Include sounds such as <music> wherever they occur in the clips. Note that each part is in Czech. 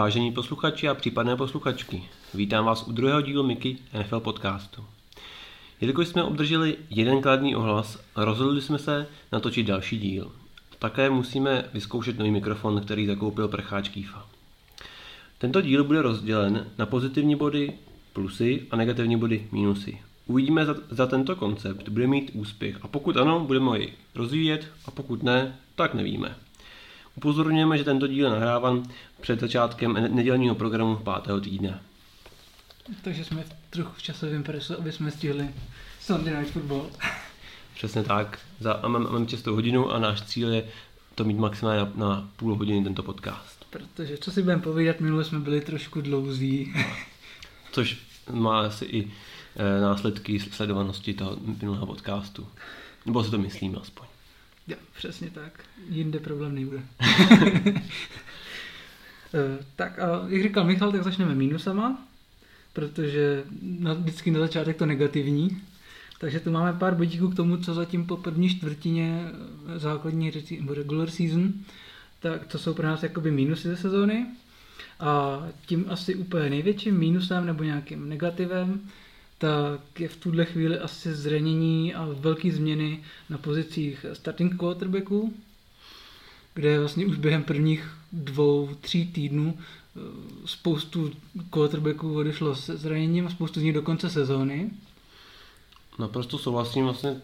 Vážení posluchači a případné posluchačky, vítám vás u druhého dílu Mickey NFL podcastu. Jelikož jsme obdrželi jeden kladný ohlas, rozhodli jsme se natočit další díl. Také musíme vyzkoušet nový mikrofon, který zakoupil prcháč Kýfa. Tento díl bude rozdělen na pozitivní body, plusy a negativní body, minusy. Uvidíme, za, za tento koncept bude mít úspěch a pokud ano, budeme ho rozvíjet a pokud ne, tak nevíme. Upozorňujeme, že tento díl je nahráván před začátkem nedělního programu pátého týdne. Takže jsme trochu v časovém presu, aby jsme stihli Sunday Night Football. <laughs> Přesně tak. Za, mám, mám čistou hodinu a náš cíl je to mít maximálně na, na půl hodiny tento podcast. Protože co si budeme povídat, minule jsme byli trošku dlouzí. <laughs> Což má asi i e, následky sledovanosti toho minulého podcastu. Nebo si to myslím aspoň. Jo, přesně tak. Jinde problém nebude. <laughs> Eh, tak a jak říkal Michal, tak začneme minusama, protože na, vždycky na začátek to negativní. Takže tu máme pár bodíků k tomu, co zatím po první čtvrtině eh, základní nebo regular season, tak to jsou pro nás jakoby minusy ze sezóny. A tím asi úplně největším minusem nebo nějakým negativem tak je v tuhle chvíli asi zranění a velké změny na pozicích starting quarterbacků, kde vlastně už během prvních dvou, tří týdnů eh, spoustu quarterbacků odešlo se zraněním a spoustu z nich do konce sezóny. Naprosto souhlasím, vlastně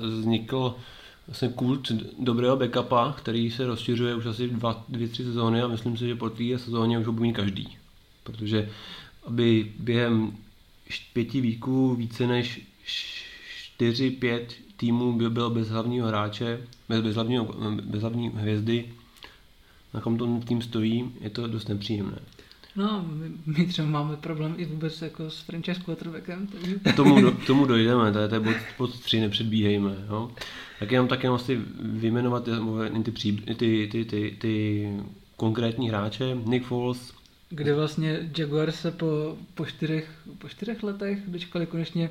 vznikl vlastně kult dobrého backupa, který se rozšiřuje už asi dva, dvě, tři sezóny a myslím si, že po té sezóně už ho bude každý. Protože aby během pěti víků více než čtyři, pět týmů by byl bez hlavního hráče, bez, bez, hlavního, bez hlavní hvězdy, na kom ten tým stojí, je to dost nepříjemné. No, my, my třeba máme problém i vůbec jako s franchise quarterbackem. Takže... K tomu, do, k tomu dojdeme, to je, to je bod, bod tři, nepředbíhejme. Jo? Tak jenom tak jenom asi vyjmenovat ty, ty, ty, ty, ty, ty konkrétní hráče. Nick Foles, kde vlastně Jaguar se po, po, čtyřech, po čtyřech letech dočkali konečně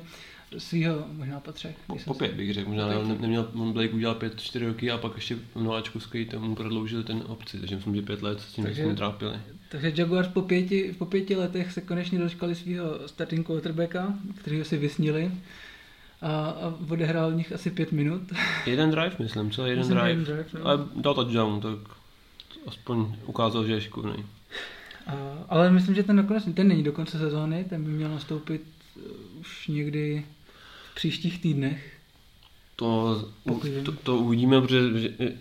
svého, možná po třech. Po, po pět bych řekl, možná ne, neměl, on Blake udělal pět, čtyři roky a pak ještě v nováčku mu prodloužili ten opci, takže myslím, že pět let s tím takže, trápili. Takže Jaguars po pěti, po pěti letech se konečně dočkali svého starting quarterbacka, kterého si vysnili a, a odehrál v nich asi pět minut. <laughs> Jeden drive, myslím, co? Jeden myslím, drive. Jeden drive no. A dal touchdown, tak aspoň ukázal, že je šikovný. A, ale myslím, že ten nakonec, ten není do konce sezóny, ten by měl nastoupit uh, už někdy v příštích týdnech. To, to, to, uvidíme, protože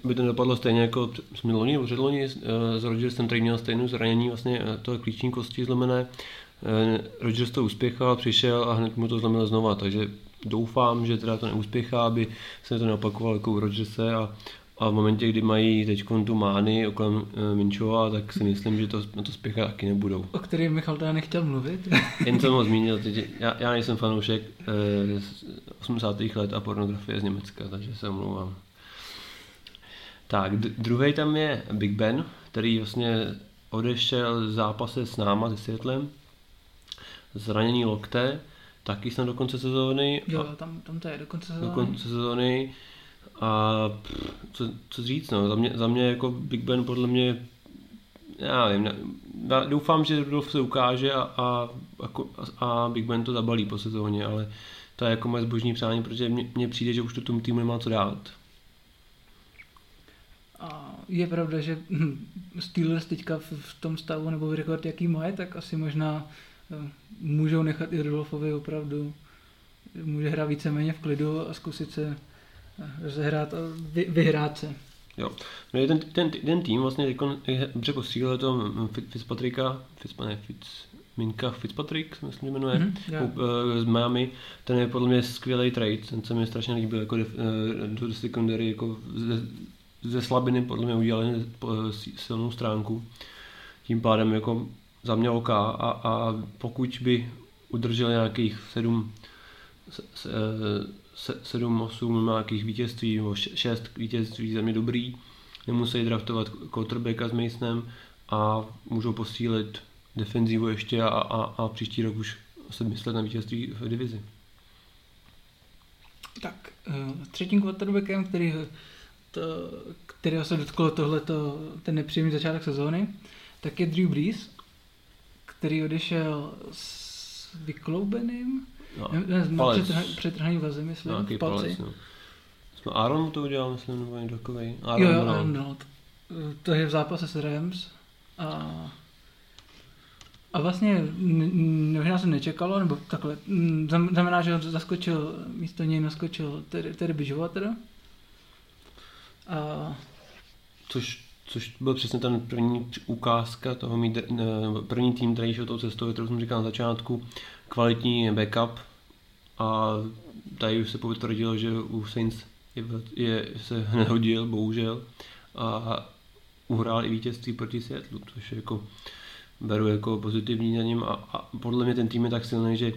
by to dopadlo stejně jako jsme loni předloni uh, s Rodgersem, který měl stejnou zranění vlastně to klíční kosti zlomené. Rodgers to uspěchal, přišel a hned mu to zlomilo znova, takže doufám, že teda to neúspěchá, aby se to neopakovalo jako u Rodgerse a a v momentě, kdy mají teď tu mány okolo eh, Minčova, tak si myslím, že to, na to spěchat taky nebudou. O kterém Michal teda nechtěl mluvit. <laughs> Jen jsem ho zmínil, teď, já, já nejsem fanoušek eh, z 80. let a pornografie z Německa, takže se omlouvám. Tak, druhý tam je Big Ben, který vlastně odešel z zápase s náma, se Světlem, zranění lokte, taky jsem do konce sezóny. Jo, tam, tam to je do konce sezóny. Do konce sezóny a co, co říct, no, za mě, za mě jako Big Ben podle mě, já nevím, ne, já doufám, že Rudolf se ukáže a, a, a, a Big Ben to zabalí po sezóně, ale to je jako moje zbožní přání, protože mně přijde, že už to tomu týmu nemá co dát. A je pravda, že <laughs> Steelers teďka v, v tom stavu nebo rekord, jaký má, tak asi možná eh, můžou nechat i Rudolfovi opravdu, může hrát víceméně v klidu a zkusit se rozehrát a vy, vyhrát se. Jo. No ten, ten, ten tým vlastně je dobře posílil to Fitzpatricka, Fitz, ne, Fitz, Minka Fitzpatrick, se myslím, jmenuje, mm-hmm, z Miami. Ten je podle mě skvělý trade, ten se mi strašně líbil, jako uh, do secondary, jako ze, ze slabiny podle mě udělali silnou stránku. Tím pádem jako za mě OK a, a pokud by udržel nějakých sedm, se, se, 7-8 nějakých vítězství, nebo 6 vítězství za mě dobrý. Nemusí draftovat quarterbacka s Masonem a můžou posílit defenzivu ještě a, a, a příští rok už se myslet na vítězství v divizi. Tak, uh, třetím quarterbackem, který, to, kterého se dotklo tohleto, ten nepříjemný začátek sezóny, tak je Drew Brees, který odešel s vykloubeným, no, ne, ne, přetrhaný vazem, myslím, Nějaký palci. Palec, no. Jsme Aaron to udělal, myslím, nebo někdo takovej. Aaron jo, jo, Aaron Donald. To je v zápase s Rams a a vlastně možná se nečekalo, nebo takhle, znamená, že zaskočil, místo něj naskočil Terry, Terry Bridgewater. A... Což, což byl přesně ten první ukázka toho mít, první tým, který šel tou cestou, kterou jsem říkal na začátku, kvalitní backup a tady už se potvrdilo, že u Saints je, je, se <laughs> nehodil, bohužel, a uhrál i vítězství proti Seattle, což je jako beru jako pozitivní na něm a, a podle mě ten tým je tak silný, že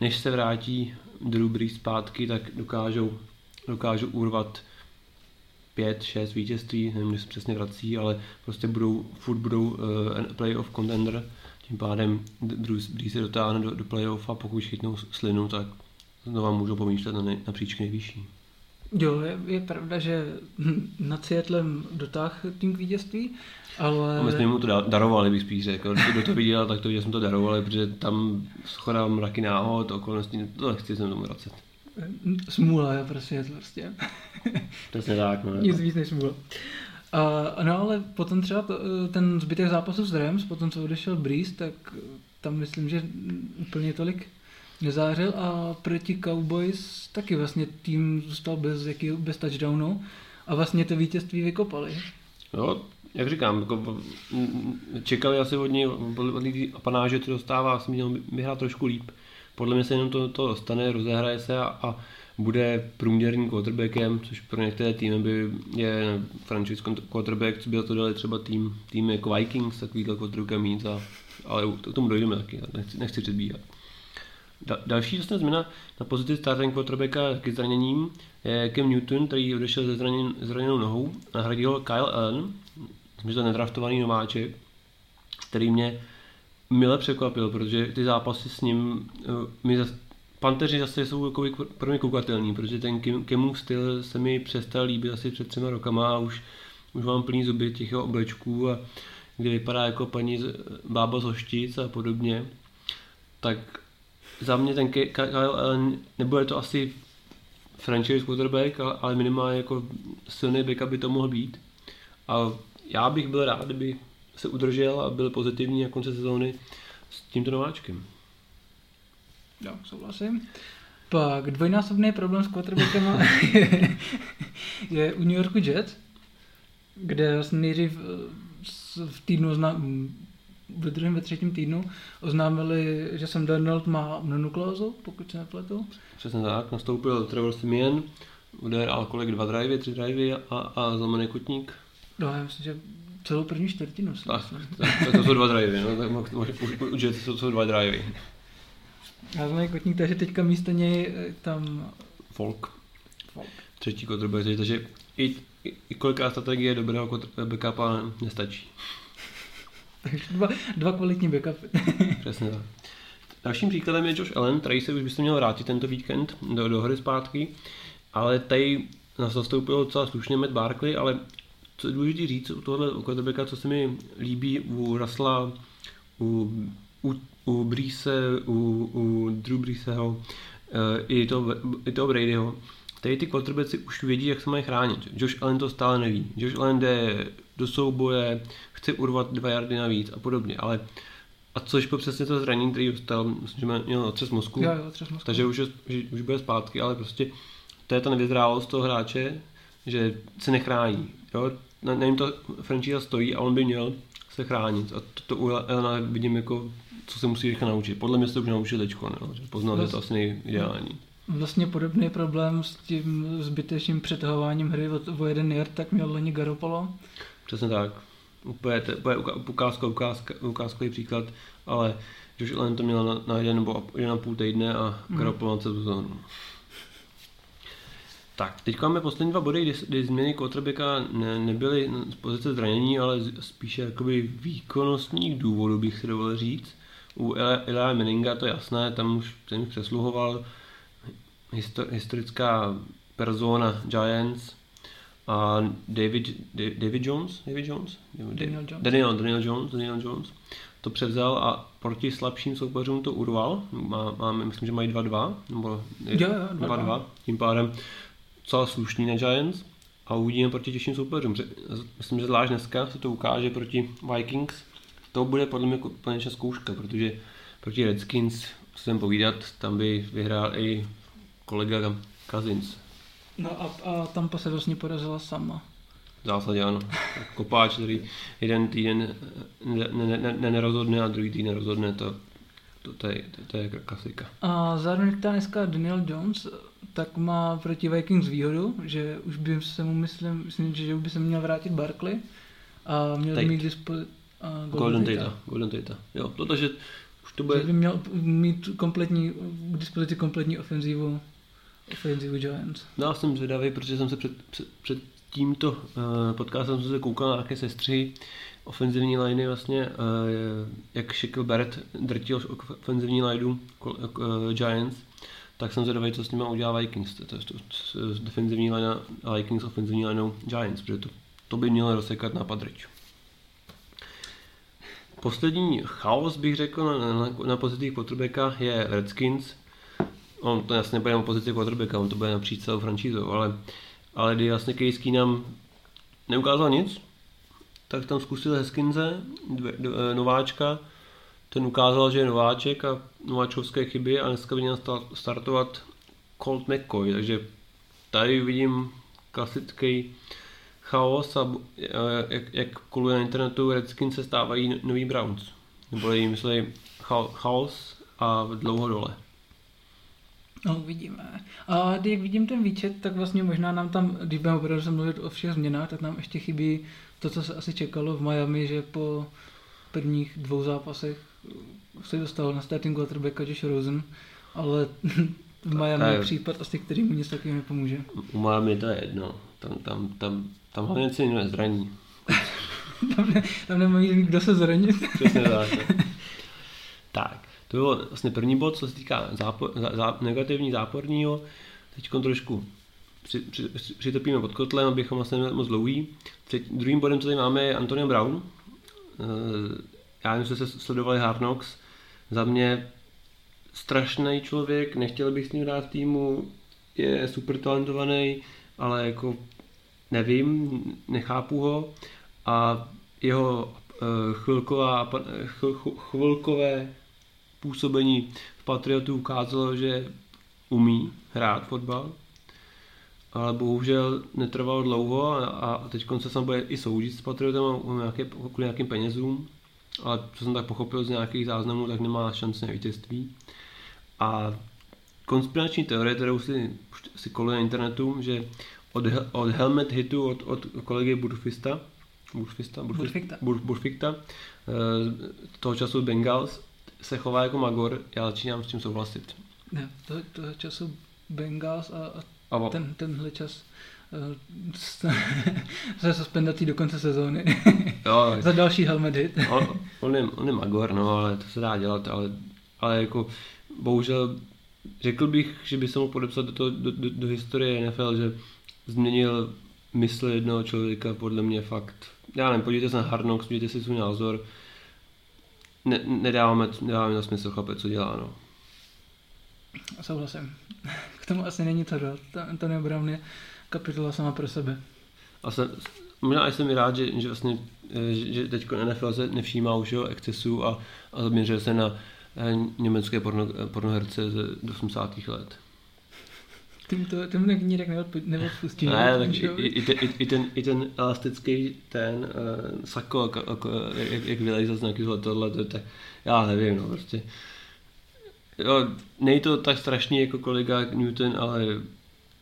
než se vrátí Drew Brees zpátky, tak dokážou, dokážou urvat pět, šest vítězství, nevím, když se přesně vrací, ale prostě budou, furt budou uh, playoff contender, tím pádem Brees se dotáhne do, do playoff a pokud chytnou slinu, tak znovu můžou pomýšlet na, na příčky nejvyšší. Jo, je, je pravda, že <laughs> nad Seattlem dotáh tým k vítězství, ale... A my jsme mu to darovali, bych spíš řekl. Kdo to viděl, tak to viděl, jsme to darovali, protože tam schoda mraky náhod, okolností, to nechci se tomu vracet. Smůla je prostě prostě. Přesně tak, no. Nic víc než smůla. Uh, no ale potom třeba to, ten zbytek zápasu s Rams, potom co odešel Breeze, tak tam myslím, že úplně tolik nezářil a proti Cowboys taky vlastně tým zůstal bez, jaký, bez touchdownu a vlastně to vítězství vykopali. Jo, jak říkám, jako, čekali asi od něj, od panáže, to dostává, asi měl vyhrát trošku líp. Podle mě se jenom to, to stane, rozehraje se a, a bude průměrným quarterbackem, což pro některé týmy by je franchise quarterback, co by to dali třeba tým, tým jako Vikings, takovýhle quarterbacka mít, a, ale k tomu dojdeme taky, nechci, nechci předbíhat. Da, další dostane změna na pozici starting quarterbacka k zraněním je Cam Newton, který odešel ze zraněn, zraněnou nohou, nahradil Kyle Allen, myslím, to nedraftovaný nováček, který mě mile překvapil, protože ty zápasy s ním uh, mi Panteři zase jsou jako pro mě koukatelní, protože ten Kemův styl se mi přestal líbit asi před třema rokama a už, už mám plný zuby těch oblečků a kdy vypadá jako paní bába z hoštic a podobně, tak za mě ten Kyle Allen, nebude to asi franchise quarterback, ale minimálně jako silný backup by to mohl být. A já bych byl rád, kdyby se udržel a byl pozitivní na konci sezóny s tímto nováčkem. Jo, souhlasím. Pak dvojnásobný problém s quarterbackem <laughs> je u New Yorku Jets, kde vlastně nejdřív eh, v týdnu zna, ve druhém, ve třetím týdnu oznámili, že jsem Donald má mononukleózu, pokud se nepletu. Přesně tak, nastoupil Trevor Simeon, odehrál kolik dva drivey, tři drivey a, a zlomený kotník. No, já myslím, že celou první čtvrtinu. Tak, tak, tak, to jsou dva drivey, no, tak může, už, to jsou dva drivey. Já zlomený kotník, takže teďka místo něj eh, tam... Folk. Folk. Třetí quarterback, takže i, i, i koliká strategie dobrého backupa nestačí. Takže dva, dva kvalitní backupy. <laughs> Přesně tak. Dalším příkladem je Josh Allen, který se už byste měl vrátit tento víkend do, do hry zpátky, ale tady nás zastoupil docela slušně Matt Barkley, ale co je důležité říct u tohle quarterbacka, co se mi líbí u Rasla, u, u, u Breese, u, u Drew Breeseho, eh, i, to, i toho Bradyho, tady ty quarterbacki už vědí, jak se mají chránit. Josh Allen to stále neví. Josh Allen jde do souboje, chce urvat dva jardy navíc a podobně, ale a což po přesně to zranění, který dostal, myslím, že měl otřes mozku, jo, jo, otřes mozku. takže už, je, už bude zpátky, ale prostě to je ta nevyzrálost toho hráče, že se nechrání. Jo? Na, na něm to franchise stojí a on by měl se chránit. A to, to u Elena vidím jako, co se musí rychle naučit. Podle mě se to už naučil teďko, ne? že poznal, že to asi nejideální. Vlastně podobný problém s tím zbytečným přetahováním hry o, o jeden yard, tak měl Leni Garopolo. Přesně tak. Úplně, to, úplně ukázka, ukázka, ukázkový příklad, ale Josh Allen to měl na, na jeden nebo jeden a půl týdne a mm. Garoppolo na sezónu. Tak, teď máme poslední dva body, kdy, kdy změny quarterbacka ne, nebyly z pozice zranění, ale spíše jakoby výkonnostních důvodů bych si dovolil říct. U Eli Manninga to jasné, tam už ten přesluhoval histor, historická persona Giants a David, David Jones, David Jones? Daniel Jones. Daniel, Daniel Jones, Daniel Jones to převzal a proti slabším soupeřům to urval. Má, má, myslím, že mají 2-2, nebo 2-2. Tím pádem celá slušný na Giants a uvidíme proti těžším soupeřům. Myslím, že zvlášť dneska se to ukáže proti Vikings. To bude podle mě konečná zkouška, protože proti Redskins, co jsem povídat, tam by vyhrál i kolega Cousins. No a, a tam se vlastně porazila sama. V zásadě ano. Kopáč, který jeden týden ne, ne, ne, nerozhodne a druhý týden rozhodne, to, to, to, je, to, to je klasika. A zároveň ta dneska Daniel Jones, tak má proti Vikings výhodu, že už by se mu myslím, myslím že už by se měl vrátit Barkley a měl by mít dispo, Golden, Golden Tate. Golden Tate. Jo, protože už to bude... Že by měl mít kompletní, k dispozici kompletní ofenzivu ofenzivu Giants. No, já jsem zvědavý, protože jsem se před, před, před tímto uh, podcastem jsem se koukal na nějaké sestři ofenzivní liney vlastně, uh, jak Shaquille Barrett drtil ofenzivní lineu uh, Giants, tak jsem zvědavý, co s nimi udělá Vikings, to, to, to, to defenzivní line Vikings, ofenzivní lineou Giants, protože to, to by mělo rozsekat na padrič. Poslední chaos bych řekl na, na, na pozicích quarterbacka je Redskins. On to jasně nebude na pozici quarterbacka, on to bude napříč celou franšízou, ale ale kdy vlastně Kejský nám neukázal nic, tak tam zkusil Heskinze, e, nováčka, ten ukázal, že je nováček a nováčkovské chyby a dneska by měl startovat Colt McCoy, takže tady vidím klasický chaos a e, jak, jak koluje na internetu Redskins se stávají nový Browns. Nebo jim myslí chaos a dlouho dole. No, uvidíme. A jak vidím ten výčet, tak vlastně možná nám tam, když budeme opravdu mluvit o všech změnách, tak nám ještě chybí to, co se asi čekalo v Miami, že po prvních dvou zápasech se dostal na starting quarterback Josh Rosen, ale <laughs> v Miami je případ asi, který mu nic takového nepomůže. U Miami to je jedno. Tam, tam, tam, tam hlavně se někdo nezraní. <laughs> tam, ne, tam nemají kdo se zranit. Přesně tak. <laughs> tak. To bylo vlastně první bod, co se týká zápor, zá, zá, negativní záporního. Teď trošku při, při, při, přitopíme pod kotlem, abychom vlastně neměli moc dlouhý. Třetí, druhým bodem, co tady máme, je Antonio Brown. Eh, já nevím, jestli se sledovali Hard Knocks. Za mě strašný člověk, nechtěl bych s ním hrát v týmu, je super talentovaný, ale jako nevím, nechápu ho. A jeho uh, chvilková, chvil, chvilkové působení v Patriotu ukázalo, že umí hrát fotbal, ale bohužel netrvalo dlouho a, teď se sam bude i soudit s Patriotem nějaké, kvůli nějakým penězům, ale co jsem tak pochopil z nějakých záznamů, tak nemá šanci na vítězství. A konspirační teorie, kterou si, si koluje na internetu, že od, od helmet hitu od, od kolegy Burfista, Burfista, Burfista, Burfikta, Burfikta, eh, toho času Bengals, se chová jako Magor, já začínám s tím souhlasit. Ne, to, to času Bengals a, a, a ten, tenhle čas uh, <laughs> se suspendací do konce sezóny. jo, <laughs> Za další helmet hit. on, on, je, on je Magor, no, ale to se dá dělat, ale, ale jako bohužel řekl bych, že by se mohl podepsat do, do, do, do historie NFL, že změnil mysl jednoho člověka podle mě fakt. Já nevím, podívejte se na Hard Knocks, si svůj názor ne, nedáváme, nedáváme na smysl chápet, co dělá, no. Souhlasím. <laughs> K tomu asi není co dodat. Antonio Brown je kapitola sama pro sebe. A jsem, možná jsem i rád, že, že, vlastně, že, že teď NFL se nevšímá už jeho excesů a, a zaměřuje se na eh, německé porno, pornoherce z 80. let. Tím to, tím nijak neodpustí. Ne, tak i, i, i, ten, i, ten, i ten elastický ten uh, sako, jako, jak, jak vylejzal z nějakého tohle, to, tak já nevím, no prostě. Jo, nej to tak strašný jako kolega Newton, ale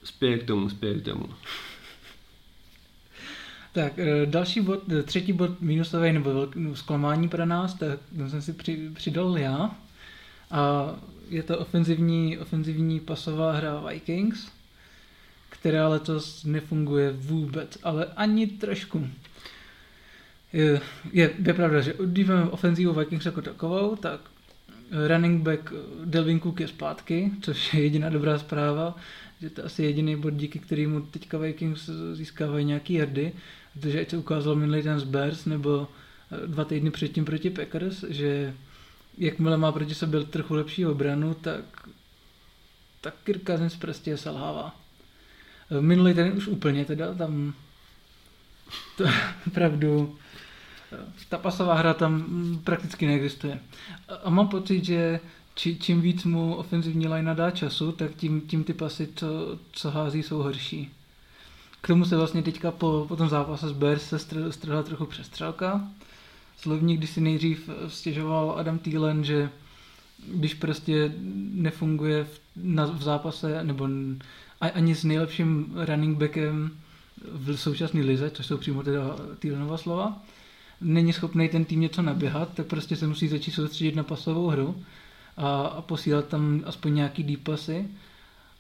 spěje k tomu, spěje k tomu. Tak, eh, další bod, eh, třetí bod minusový nebo zklamání pro nás, tak jsem si při, přidal já. A je to ofenzivní, ofenzivní pasová hra Vikings, která letos nefunguje vůbec, ale ani trošku. Je, je, je pravda, že když máme ofenzívu Vikings jako takovou, tak running back Delvin Cook je zpátky, což je jediná dobrá zpráva, že to je asi jediný bod, díky kterému teďka Vikings získávají nějaký jardy, protože ať se ukázal minulý ten z Bears nebo dva týdny předtím proti Packers, že jakmile má proti sobě trochu lepší obranu, tak tak Kirk Cousins prostě selhává. Minulý ten už úplně teda, tam to <laughs> opravdu eh, ta pasová hra tam prakticky neexistuje. A mám pocit, že či, čím víc mu ofenzivní line dá času, tak tím, tím ty pasy, co, co hází, jsou horší. K tomu se vlastně teďka po, po tom zápase s Bears se strhla trochu přestřelka. Slovník, když si nejdřív stěžoval Adam Thielen, že když prostě nefunguje v, na, v zápase, nebo ani s nejlepším running backem v současné lize, což jsou přímo teda Thielenova slova, není schopný ten tým něco naběhat, tak prostě se musí začít soustředit na pasovou hru a, a posílat tam aspoň nějaký deep pasy,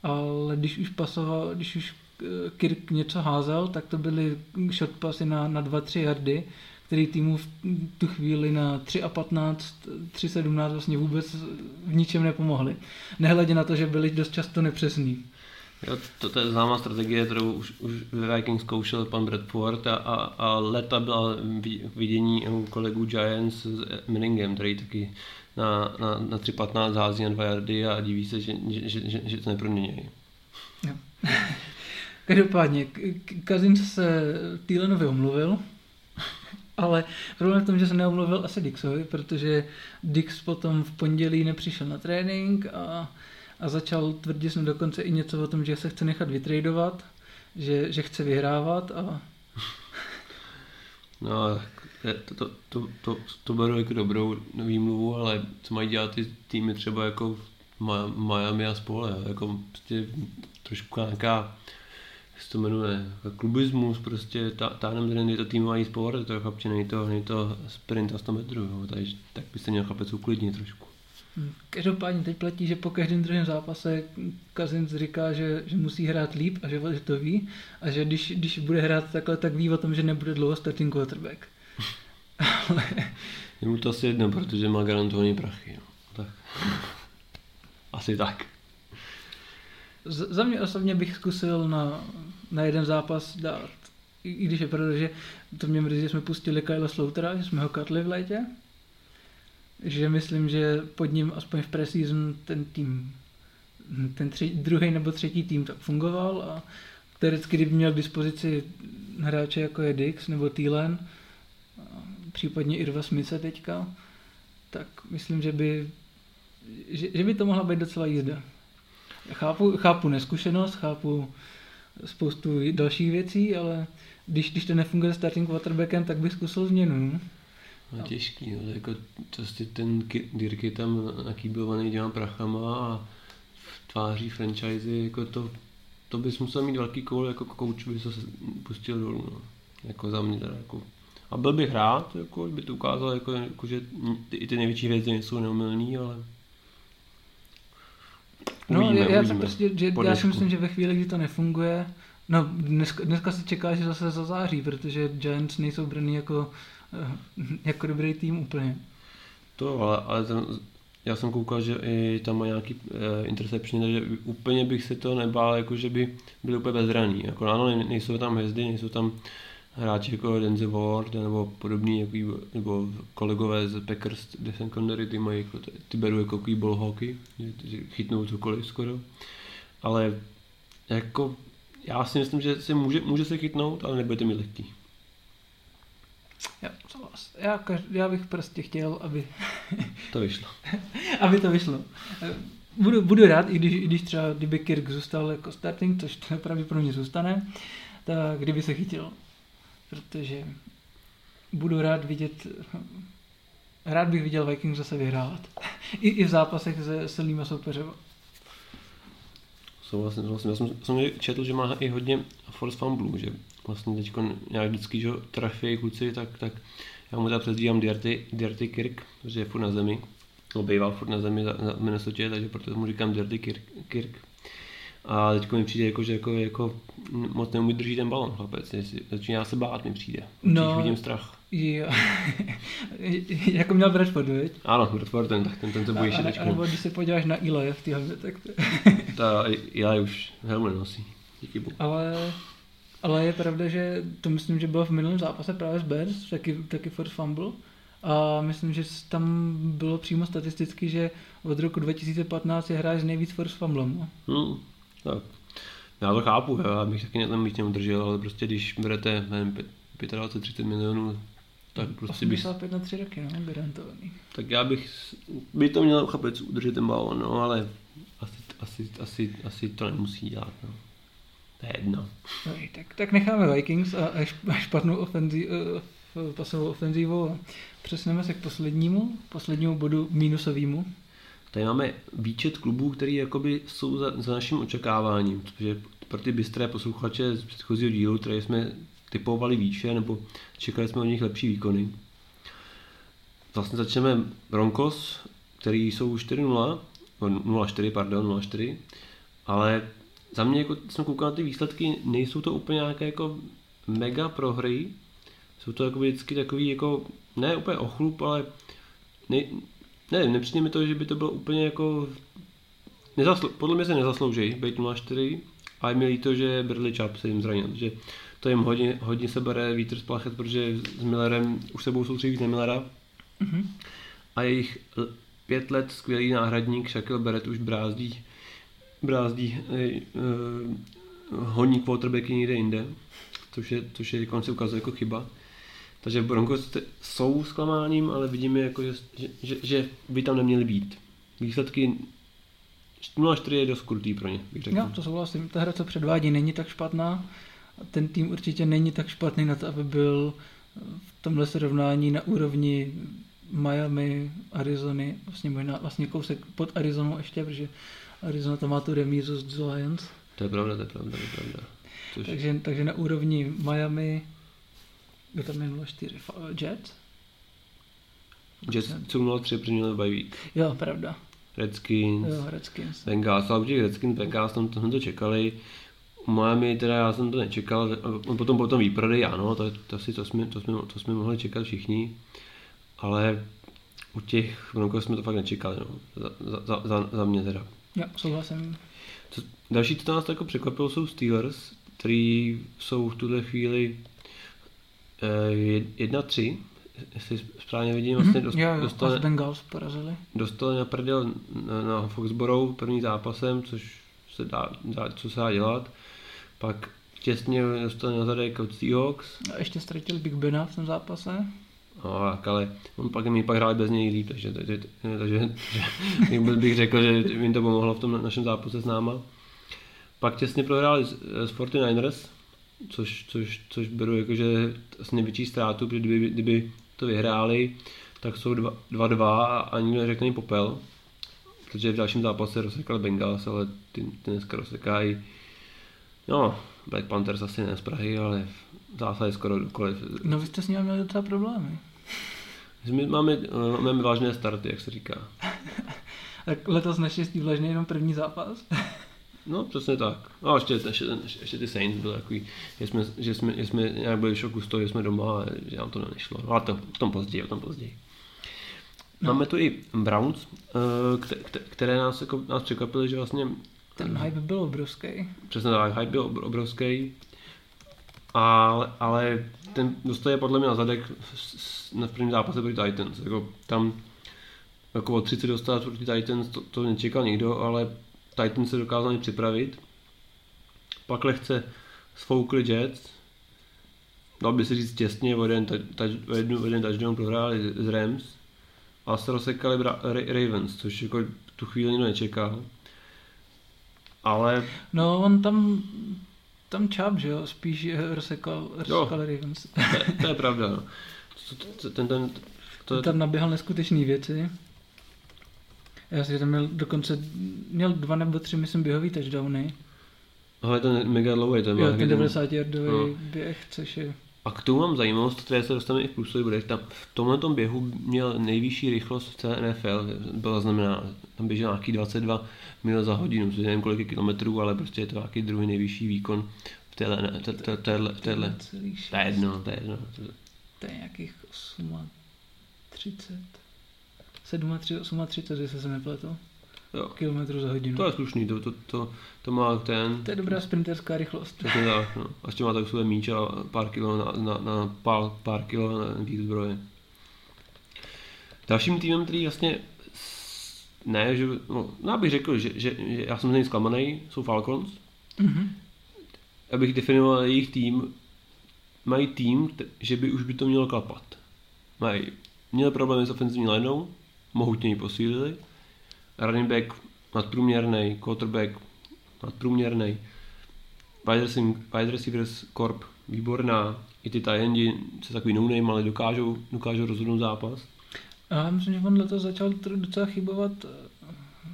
ale když už pasoval, když už eh, Kirk něco házel, tak to byly shot pasy na, na 2-3 yardy, který týmu v tu chvíli na 3 a 15, 3 17 vlastně vůbec v ničem nepomohli. Nehledě na to, že byli dost často nepřesní. Jo, to, to je známá strategie, kterou už, už ve Vikings zkoušel pan Bradford a, a, a leta byla vidění u kolegů Giants s Millingem, který taky na, na, na 3.15 hází na 2 yardy a diví se, že, že, že, že, že to neproměnějí. <laughs> Každopádně, Kazin se Thielenovi omluvil, ale problém v tom, že se neomluvil asi Dixovi, protože Dix potom v pondělí nepřišel na trénink a, a začal tvrdit jsem dokonce i něco o tom, že se chce nechat vytradovat, že, že chce vyhrávat a... <laughs> No, to, to, to, to, to beru jako dobrou výmluvu, ale co mají dělat ty týmy třeba jako v Miami a spole, jako prostě trošku nějaká jak se to jmenuje, klubismus, prostě táhnem ten je to týmový sport, to chlapče, není to, není to sprint a 100 metrů, jo, takže tak byste měl chlapec uklidnit trošku. Hmm, každopádně teď platí, že po každém druhém zápase Kazins říká, že, že musí hrát líp a že, že to ví a že když, když bude hrát takhle, tak ví o tom, že nebude dlouho starting quarterback. Ale... Je mu to asi jedno, protože má garantovaný prachy. No. Tak. <laughs> asi tak. Za mě osobně bych zkusil na, na jeden zápas dát, i, i když je pravda, že to mě mrzí, že jsme pustili Kyla Sloutera, že jsme ho katli v létě, že myslím, že pod ním aspoň v preseason ten tým, ten tři, druhý nebo třetí tým tak fungoval a teoreticky, kdyby měl k dispozici hráče jako je Dix nebo Thielen, případně Irva Smise teďka, tak myslím, že by, že, že by to mohla být docela jízda. Chápu, chápu neskušenost, chápu spoustu dalších věcí, ale když, když to nefunguje starting quarterbackem, tak bych zkusil změnu. No, těžký, no, jako prostě ten Dirk je tam nakýblovaný těma prachama a v tváří franchise, jako to, to bys musel mít velký koul, jako coach by se pustil dolů, no. Jako za mě teda, jako a byl bych rád, jako, by to ukázalo, jako, jako, že ty, i ty největší hvězdy nejsou neumilný, ale No, uvidíme, já, uvidíme. Prostě, že, já si myslím, že ve chvíli, kdy to nefunguje, no dneska, dneska se čeká, že zase zazáří, protože Giants nejsou braný jako, eh, jako dobrý tým úplně. To, ale, ale ten, já jsem koukal, že i tam má nějaký uh, interception, takže úplně bych se to nebál, jako že by byli úplně bezraní. Jako, ano, nejsou tam hvězdy, nejsou tam hráči jako Denzel Ward nebo podobný, jaký, nebo kolegové z Packers secondary, ty mají jako, ty beru jako takový ball hockey, že chytnou cokoliv skoro. Ale jako já si myslím, že se může, může se chytnout, ale nebudete mít lehký. Já, já, já bych prostě chtěl, aby... to vyšlo. <laughs> aby to vyšlo. Budu, budu rád, i když, i když třeba kdyby Kirk zůstal jako starting, což to <laughs> pravděpodobně zůstane, tak kdyby se chytil protože budu rád vidět, rád bych viděl Vikings zase vyhrávat. I, i v zápasech se silnýma soupeřema. Souhlasím, souhlasím. Já jsem, jsem četl, že má i hodně force fumble, že vlastně teď nějak vždycky, že trafí kluci, tak, tak já mu teda přezdívám Dirty, Dirty Kirk, protože je furt na zemi, no býval furt na zemi za, za Minnesota, takže proto mu říkám Dirty Kirk. Kirk. A teď mi přijde, jako, že jako, jako moc neumí držet ten balon, chlapec. Začíná se bát, mi přijde. No, vidím strach. Jo. <laughs> jako měl Bradford, viď? Ano, Bradford, ten, ten, ten se bojí ještě teďka. Nebo když se podíváš na Eli v téhle, tak. <laughs> Ta Eli už helmu nenosí. Díky bohu. Ale, ale je pravda, že to myslím, že bylo v minulém zápase právě s Bears, taky, taky Ford fumble. A myslím, že tam bylo přímo statisticky, že od roku 2015 je hráč nejvíc force fumblem. Hmm, tak. Já to chápu, já bych taky tam bych udržel, ale prostě když berete 25-30 milionů, tak prostě bych... 85 na 3 roky, no, garantovaný. Tak já bych, by to měl chápec udržet ten balon, no, ale asi, asi, asi, asi to nemusí dělat, no. To je jedno. No, tak, tak necháme Vikings a, a špatnou ofenzi, uh, pasovou ofenzívu Přesneme se k poslednímu, poslednímu bodu mínusovému. Tady máme výčet klubů, které jakoby jsou za, za naším očekáváním, protože pro ty bystré posluchače z předchozího dílu, které jsme typovali výše, nebo čekali jsme od nich lepší výkony. Vlastně začneme Broncos, který jsou 4-0, 0-4, pardon, 0-4, ale za mě, jako jsem koukal na ty výsledky, nejsou to úplně nějaké jako mega prohry, jsou to jako vždycky takový jako ne úplně ochlup, ale ne, nepřijde mi to, že by to bylo úplně jako nezaslu, podle mě se nezaslouží být 0-4 a je mi líto, že Bradley Chubb se jim zranil, že to jim hodně, hodně se bere vítr z plachet, protože s Millerem už sebou soustředí víc na Millera mm-hmm. a jejich pět let skvělý náhradník Shaquille Barrett už brázdí brázdí eh, eh, honí quarterbacky někde jinde, což je, což je se ukazuje jako chyba. Takže Broncos jsou zklamáním, ale vidíme, jako, že, že, že by tam neměly být. Výsledky 0-4 je dost krutý pro ně, bych řekl. No, to souhlasím. Ta hra, co předvádí, není tak špatná. Ten tým určitě není tak špatný na to, aby byl v tomhle srovnání na úrovni Miami, Arizony, vlastně možná vlastně kousek pod Arizonou ještě, protože Arizona tam má tu remízu z Giants. To je pravda, to je pravda, to je pravda. Což... Takže, takže na úrovni Miami, kdo tam je 04? Jet? Jets jsou 03, protože měli bye week. Jo, pravda. Redskins, jo, Redskins. Bengals, ale u těch Redskins, Bengals, tam to, jsme to čekali. U Miami teda já jsem to nečekal, potom potom výprodej, ano, to, to, asi, to, jsme, to, jsme, to jsme mohli čekat všichni, ale u těch Broncos jsme to fakt nečekali, no, za, za, za, za mě teda. Jo, souhlasím. Co, další, co nás jako překvapilo, jsou Steelers, který jsou v tuhle chvíli 1-3, eh, jestli správně vidím, mhm. vlastně dost, jo, jo, dostali, Bengals porazili. Dostali na prdel na, na Foxborough první zápasem, což se dá, dá, co se dá dělat. Pak těsně dostali na zadek od Seahawks. A ještě ztratili Big Bena v tom zápase. No, ale on pak mi pak hráli bez něj líp, takže, takže, takže, takže <laughs> bych řekl, že jim to pomohlo v tom našem zápase s náma. Pak těsně prohráli s, s 49ers, což, což, což beru jako, že asi největší ztrátu, protože kdyby, kdyby to vyhráli, tak jsou 2-2 a nikdo neřekne popel, protože v dalším zápase rozsekal Bengals, ale ty, ty dneska rozsekají no, Black Panthers asi ne z Prahy, ale v zásadě skoro kdokoliv. No vy jste s ním měli docela problémy. My máme, máme vážné starty, jak se říká. <laughs> tak letos naštěstí vlažně jenom první zápas. No, přesně tak. No, ještě, ještě, ještě ty Saints byly takový, že jsme, že jsme, že jsme nějak byli v šoku z toho, že jsme doma a že nám to nešlo. No, ale to v tom později, v tom později. No. Máme tu i Browns, eh, které nás, jako, nás překvapily, že vlastně... Ten hype byl obrovský. Přesně tak, hype byl obrovský. Ale, ale ten dostal je podle mě na zadek na prvním zápase proti Titans. Jako, tam jako o 30 dostat proti Titans, to, to nečekal nikdo, ale Titans se dokázali připravit. Pak lehce sfoukli Jets. Dal by se říct těsně, o jeden, o jednu, o jeden touchdown prohráli z Rams. A se rozsekali Ravens, což jako tu chvíli nikdo nečekal. Ale... No, on tam tam čáp, že jo, spíš rozsekal, rozsekal Ravens. To, to je pravda, no. Ten, ten, to, tam naběhal neskutečné věci. Já si tam měl dokonce, měl dva nebo tři, myslím, běhový touchdowny. Ale ten mega dlouhý, ten Jo, ten 90 yardový no. běh, což je A k tomu mám zajímavost, které se dostaneme i v průsledku bodech. Tam, v tomhle tom běhu měl nejvyšší rychlost v celé NFL, byla znamená, tam běžel nějaký 22 mil za hodinu, což nevím kolik kilometrů, ale prostě je to nějaký druhý nejvyšší výkon v téhle, ne, v téhle, v téhle, to je jedno, to je jedno. To je nějakých 30, 7, 38, jestli se nepletu. Jo. Kilometru za hodinu. To je slušný, to, to, to, to má ten... To je dobrá sprinterská rychlost. Přesně tak, no. A ještě má tak své míč a pár kilo na, na, na pár, pár kilo na zbroje. Dalším týmem, který vlastně ne, že, no, já bych řekl, že, že, že já jsem z něj zklamaný, jsou Falcons. Mm-hmm. Abych definoval jejich tým, mají tým, že by už by to mělo klapat. Mají, měli problémy s ofenzivní lineou, mohutně ji posílili, running back nadprůměrný, quarterback nadprůměrný, wide receivers corp výborná, i ty tajendi se takový no name, ale dokážou, dokážou rozhodnout zápas. Já myslím, že on letos začal docela chybovat uh,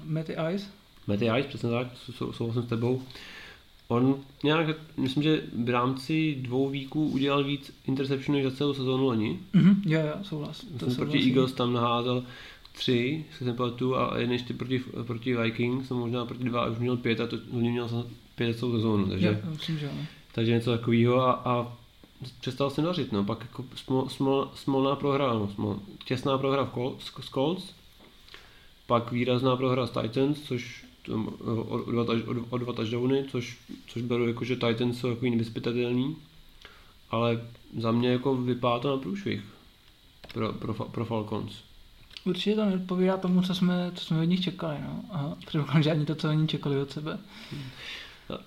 Matty Ice. Matty Ice, přesně tak, souhlasím s tebou. On nějak, myslím, že v rámci dvou víků udělal víc interceptionů než za celou sezónu loni. Mm-hmm, jo, jo, souhlas. Myslím, to proti Eagles tam naházel tři, se jsem pamatuju, a jeden ještě proti, proti Vikings, jsem možná proti dva, už měl pět a to on měl pět celou sezónu, takže, jo, myslím, že takže něco takového a, a přestal se dařit, no, pak jako smol, smol, smolná prohra, no, smol, těsná prohra v Col, s, s Colts, pak výrazná prohra s Titans, což o, o, dva, o, o dva touchdowny, což, což beru jako, že Titans jsou jako nevyspytatelný, ale za mě jako vypadá to na průšvih pro, pro, pro Falcons. Určitě to neodpovídá tomu, co jsme, co jsme od nich čekali. No. A předpokládám, že ani to, co oni čekali od sebe.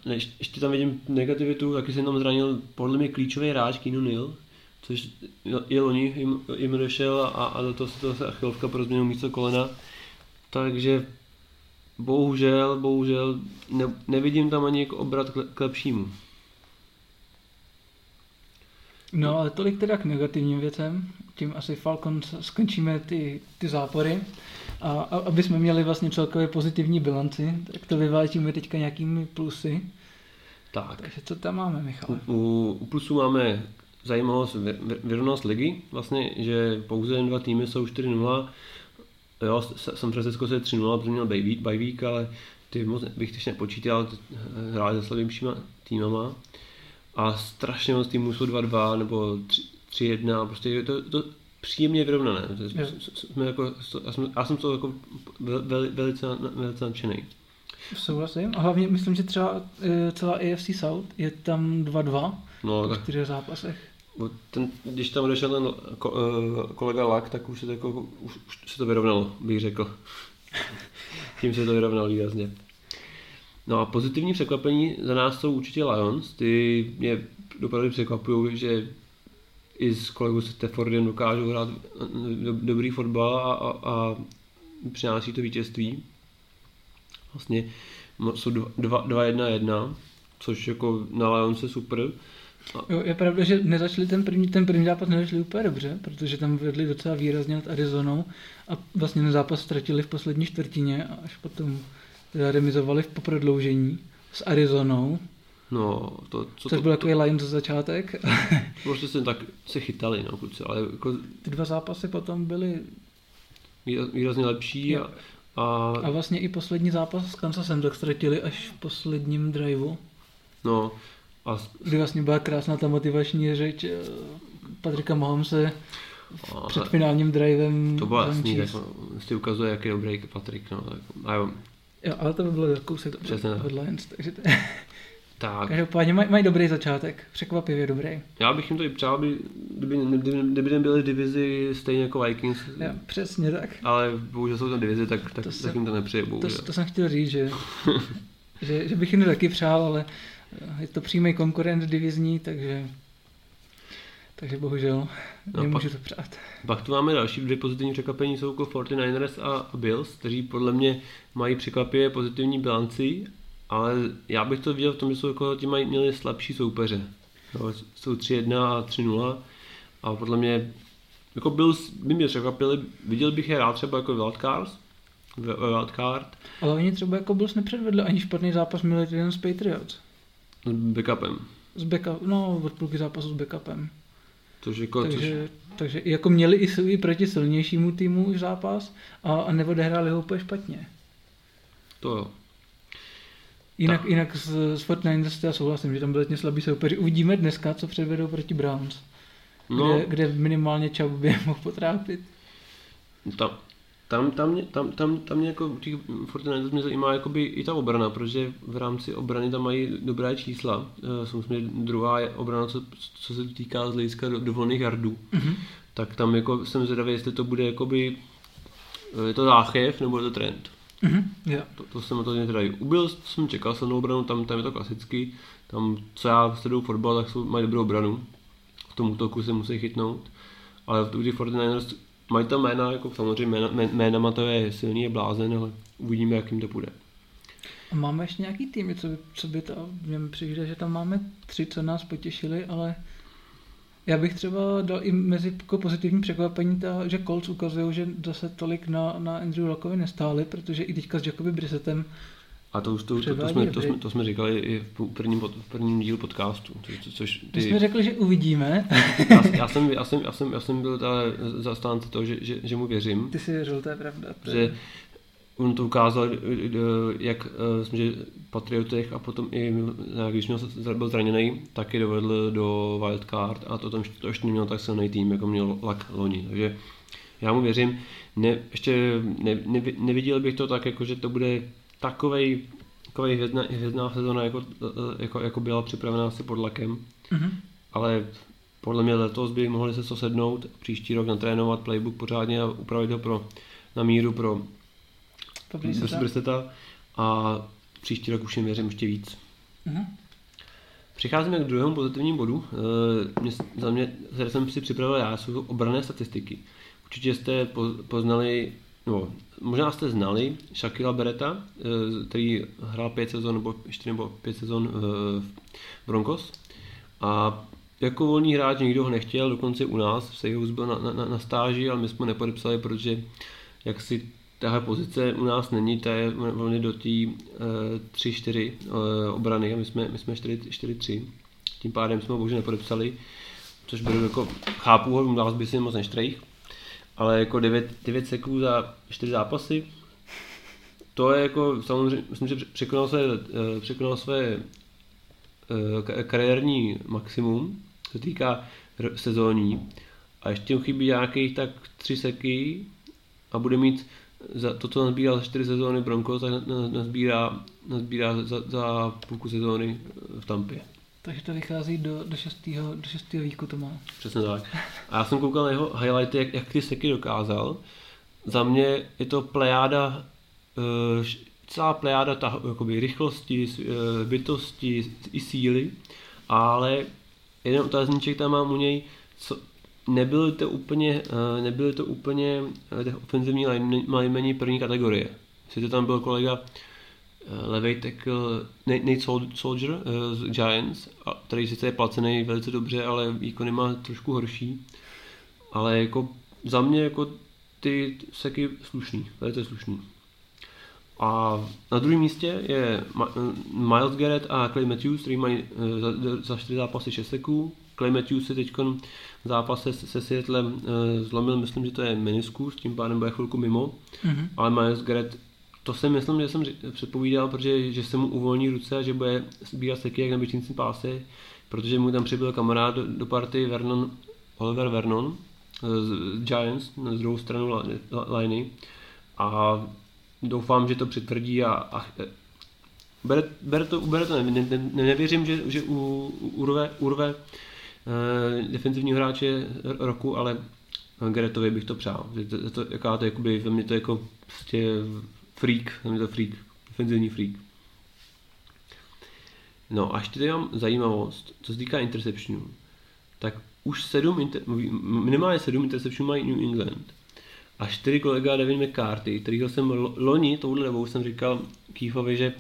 Ne, ještě tam vidím negativitu, taky jsem tam zranil podle mě klíčový hráč Kino Nil, což je loni jim, jim došel a, a do toho se to achilovka pro změnu místo kolena. Takže bohužel, bohužel ne, nevidím tam ani jako obrat k, k lepšímu. No ale tolik teda k negativním věcem. Tím asi Falcon skončíme ty, ty zápory. A, a aby jsme měli vlastně celkově pozitivní bilanci, tak to vyvážíme teďka nějakými plusy. Tak. Takže co tam máme, Michal? U, u, u plusů máme zajímavost, vyrovnanost ligy, vlastně, že pouze jen dva týmy jsou 4-0. Jo, San Francisco se 3-0, protože měl by week, ale ty moc bych teď nepočítal, hráli se slabějšíma týmama a strašně moc týmů jsou 2-2 nebo 3-1, prostě je to, to příjemně vyrovnané. Jsme jako, já, jsem, já jsem to jako vel, velice, velice nadšený. Souhlasím. A hlavně myslím, že třeba e, celá AFC South je tam 2-2 no, v čtyřech zápasech. Ten, když tam odešel ten e, kolega Lak, tak už se to, jako, už, už se to vyrovnalo, bych řekl. <laughs> Tím se to vyrovnalo výrazně. No a pozitivní překvapení za nás jsou určitě Lions. Ty mě opravdu překvapují, že i s kolegou Steffordem dokážou hrát do, dobrý fotbal a, a, a přináší to vítězství. Vlastně jsou 2-1-1, což jako na Lions je super. A... Jo, je pravda, že nezačali ten první, ten první zápas nezačali úplně dobře, protože tam vedli docela výrazně nad Arizonou a vlastně ten zápas ztratili v poslední čtvrtině a až potom teda remizovali v poprodloužení s Arizonou. No, to, co Což to, byl takový line za začátek. <laughs> prostě se tak se chytali, no, kluci, ale jako... Ty dva zápasy potom byly výrazně lepší a, a... a vlastně i poslední zápas s Kansasem tak ztratili až v posledním driveu. No, a... Kdy vlastně byla krásná ta motivační řeč eh, Patrika Mahomse před finálním drivem. To bylo jasný, tak si ukazuje, jak je dobrý Patrik. No, tak, a jo, Jo, ale to by bylo kousek Přesně od Lions, takže to... Tak. Každopádně mají maj dobrý začátek, překvapivě dobrý. Já bych jim to i přál, aby, kdyby, kdyby, kdyby nebyly divizi stejně jako Vikings. Jo, přesně tak. Ale bohužel jsou tam divizi, tak, tak, to tak jim to nepřeje, bohužel. To, to jsem chtěl říct, že, <laughs> že, že bych jim to taky přál, ale je to přímý konkurent divizní, takže takže bohužel no, nemůžu pak, to přát. Pak tu máme další dvě pozitivní překvapení, jsou jako 49ers a Bills, kteří podle mě mají překvapivě pozitivní bilanci, ale já bych to viděl v tom, že jsou jako, ti mají, měli slabší soupeře. No, jsou 3-1 a 3-0 a podle mě jako Bills by mě překvapili, viděl bych je rád třeba jako wildcards, wildcard. Ale oni třeba jako Bills nepředvedli ani špatný zápas minulý týden s Patriots. S backupem. S backup, no od půlky zápasu s backupem. Což jako, takže, což... takže jako měli i, i proti silnějšímu týmu zápas a, a neodehráli ho úplně špatně. To jo. Jinak, tak. jinak s, s Fortnite já souhlasím, že tam byly slabý soupeři. Uvidíme dneska, co předvedou proti Browns. No. Kde, kde minimálně Chubb by mohl potrápit. Tam, tam, tam, mě, tam, tam, tam mě jako těch Fortnite mě zajímá jakoby i ta obrana, protože v rámci obrany tam mají dobré čísla. Eh, samozřejmě druhá je obrana, co, co se týká z hlediska do, dovolených jardů. Mm-hmm. Tak tam jako jsem zvědavý, jestli to bude jakoby, je to záchev nebo je to trend. Mm-hmm, yeah. to, to jsem to zvědavý. U Bills jsem čekal silnou obranu, tam, tam je to klasicky. Tam, co já sleduju fotbal, tak jsou, mají dobrou obranu. V tom útoku se musí chytnout. Ale v těch 49ers mají tam jména, jako samozřejmě jména, jménama to je silný, je blázen, ale uvidíme, jak jim to půjde. A máme ještě nějaký tým, co by, co by to, mě přijde, že tam máme tři, co nás potěšili, ale já bych třeba dal i mezi jako pozitivní překvapení, ta, že Colts ukazují, že zase tolik na, na Andrew Lockovi nestáli, protože i teďka s Jacoby Brissettem a to už to, to, to, jsme, to, jsme, to jsme říkali i v prvním, v prvním dílu podcastu. Co, což ty... My jsme řekli, že uvidíme. <laughs> já, já, jsem, já, jsem, já, jsem, já jsem byl zastánce toho, že, že, že mu věřím. Ty si věřil, to je pravda. To je... Že on to ukázal, jak jsme, že Patriotech a potom i když měl, byl zraněný, taky dovedl do wildcard a to tam to ještě neměl tak silný tým, jako měl Lak loni. Takže já mu věřím. Ne, ještě ne, ne, neviděl bych to tak, jako, že to bude takovej, takovej hvězdná, hvězdná sezona, jako, jako, jako byla připravená asi pod lakem. Mm-hmm. Ale podle mě letos by mohli se sosednout, příští rok natrénovat playbook pořádně a upravit ho pro, na míru pro Bristeta a příští rok už jim věřím ještě víc. Mm-hmm. Přicházíme k druhému pozitivnímu bodu. E, mě, za mě, které jsem si připravil já, jsou obrané statistiky. Určitě jste poznali no, možná jste znali Shakila Bereta, eh, který hrál pět sezon nebo čtyři nebo pět sezon v Broncos. A jako volný hráč nikdo ho nechtěl, dokonce u nás v Seahawks byl na, na, na stáži, ale my jsme ho nepodepsali, protože jak si tahle pozice u nás není, ta je volně do té uh, 3-4 uh, obrany a my jsme, my jsme 4-3. Tím pádem jsme ho bohužel nepodepsali, což beru jako, chápu ho, nás by si moc neštrejch, ale jako 9, 9 seků za 4 zápasy, to je jako samozřejmě, myslím, že překonal své, eh, překonal své eh, kariérní maximum, co se týká sezóní. A ještě mu chybí nějakých tak 3 seky a bude mít za to, co nazbíral za 4 sezóny Broncos, tak nazbírá, nazbírá za, za půlku sezóny v Tampě. Takže to vychází do, do, šestého, do šestého výku to má. Přesně tak. A já jsem koukal na jeho highlighty, jak, jak ty seky dokázal. Za mě je to plejáda, uh, celá plejáda ta, jakoby rychlosti, uh, bytosti i síly, ale jeden otázníček tam mám u něj, co, nebyly to úplně, uh, nebyly to úplně uh, ofenzivní linemeni první kategorie. Jestli to tam byl kolega Eh, levej tackle Nate Soldier eh, z Giants, který sice je placený velice dobře, ale výkony má trošku horší. Ale jako za mě jako ty seky slušný, velice slušný. A na druhém místě je Miles Garrett a Clay Matthews, který mají eh, za, za 4 zápasy 6 seků. Clay Matthews se teď zápase se Seattlem zlomil, myslím, že to je meniskus, tím pádem bude chvilku mimo. Mm-hmm. Ale Miles Garrett to si myslím, že jsem předpovídal, protože že se mu uvolní ruce a že bude sbírat seky jak na běžnícím páse, protože mu tam přibyl kamarád do, do party Vernon, Oliver Vernon z Giants na druhou stranu liney a doufám, že to přitvrdí a, a bere, bere to, bere to ne, ne, ne, nevěřím, že, že u, u, urve, urve uh, defenzivního hráče roku, ale Geretovi bych to přál. To, to, jaká to, jakoby, ve mně to jako prostě freak, tam je to freak, defenzivní freak. No a ještě tady mám zajímavost, co se týká interceptionů, tak už sedm, inter, minimálně sedm interceptionů mají New England. A čtyři kolega Devin McCarthy, kterýho jsem loni touhle dobou jsem říkal Keefovi, že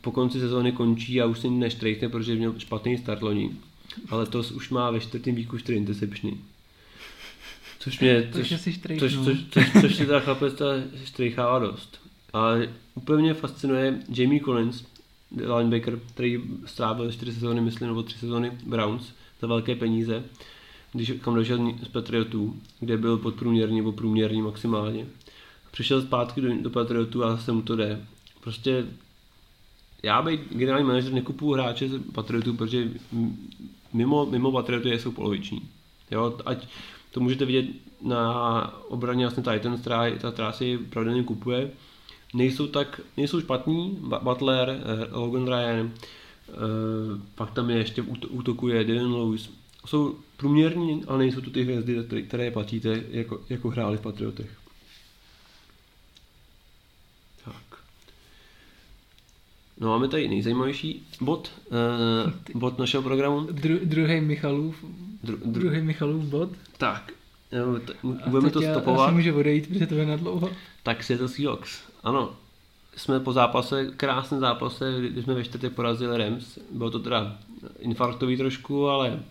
po konci sezóny končí a už si neštrejkne, protože měl špatný start loni. Ale to už má ve čtvrtém výku čtyři interceptiony. Což mě, <laughs> což, což, což, což, což, což si ta chlapec ta štrejchává dost. A úplně mě fascinuje Jamie Collins, linebacker, který strávil čtyři sezóny, myslím, nebo tři sezóny Browns za velké peníze. když kam došel z Patriotů, kde byl podprůměrný nebo průměrný maximálně. Přišel zpátky do, do Patriotů a zase mu to jde. Prostě já bych generální manažer nekupuju hráče z Patriotů, protože mimo, mimo Patrioty jsou poloviční. Jo, ať to můžete vidět na obraně vlastně Titans, která, ta, která si pravidelně kupuje, nejsou tak, nejsou špatní, Butler, eh, Logan Ryan, eh, pak tam je ještě útokuje Dylan Lewis. Jsou průměrní, ale nejsou to ty hvězdy, které platíte, jako, jako hráli v Patriotech. Tak. No máme tady nejzajímavější bod, uh, bod našeho programu. Dru, druhý Michalův, dru, dru, druhý Michalův bod. Tak, t- budeme to stopovat. Já může odejít, protože to je na dlouho. Tak Seattle Seahawks. Ano, jsme po zápase, krásný zápase, kdy jsme ve čtvrtek porazili Rams. Bylo to teda infarktový trošku, ale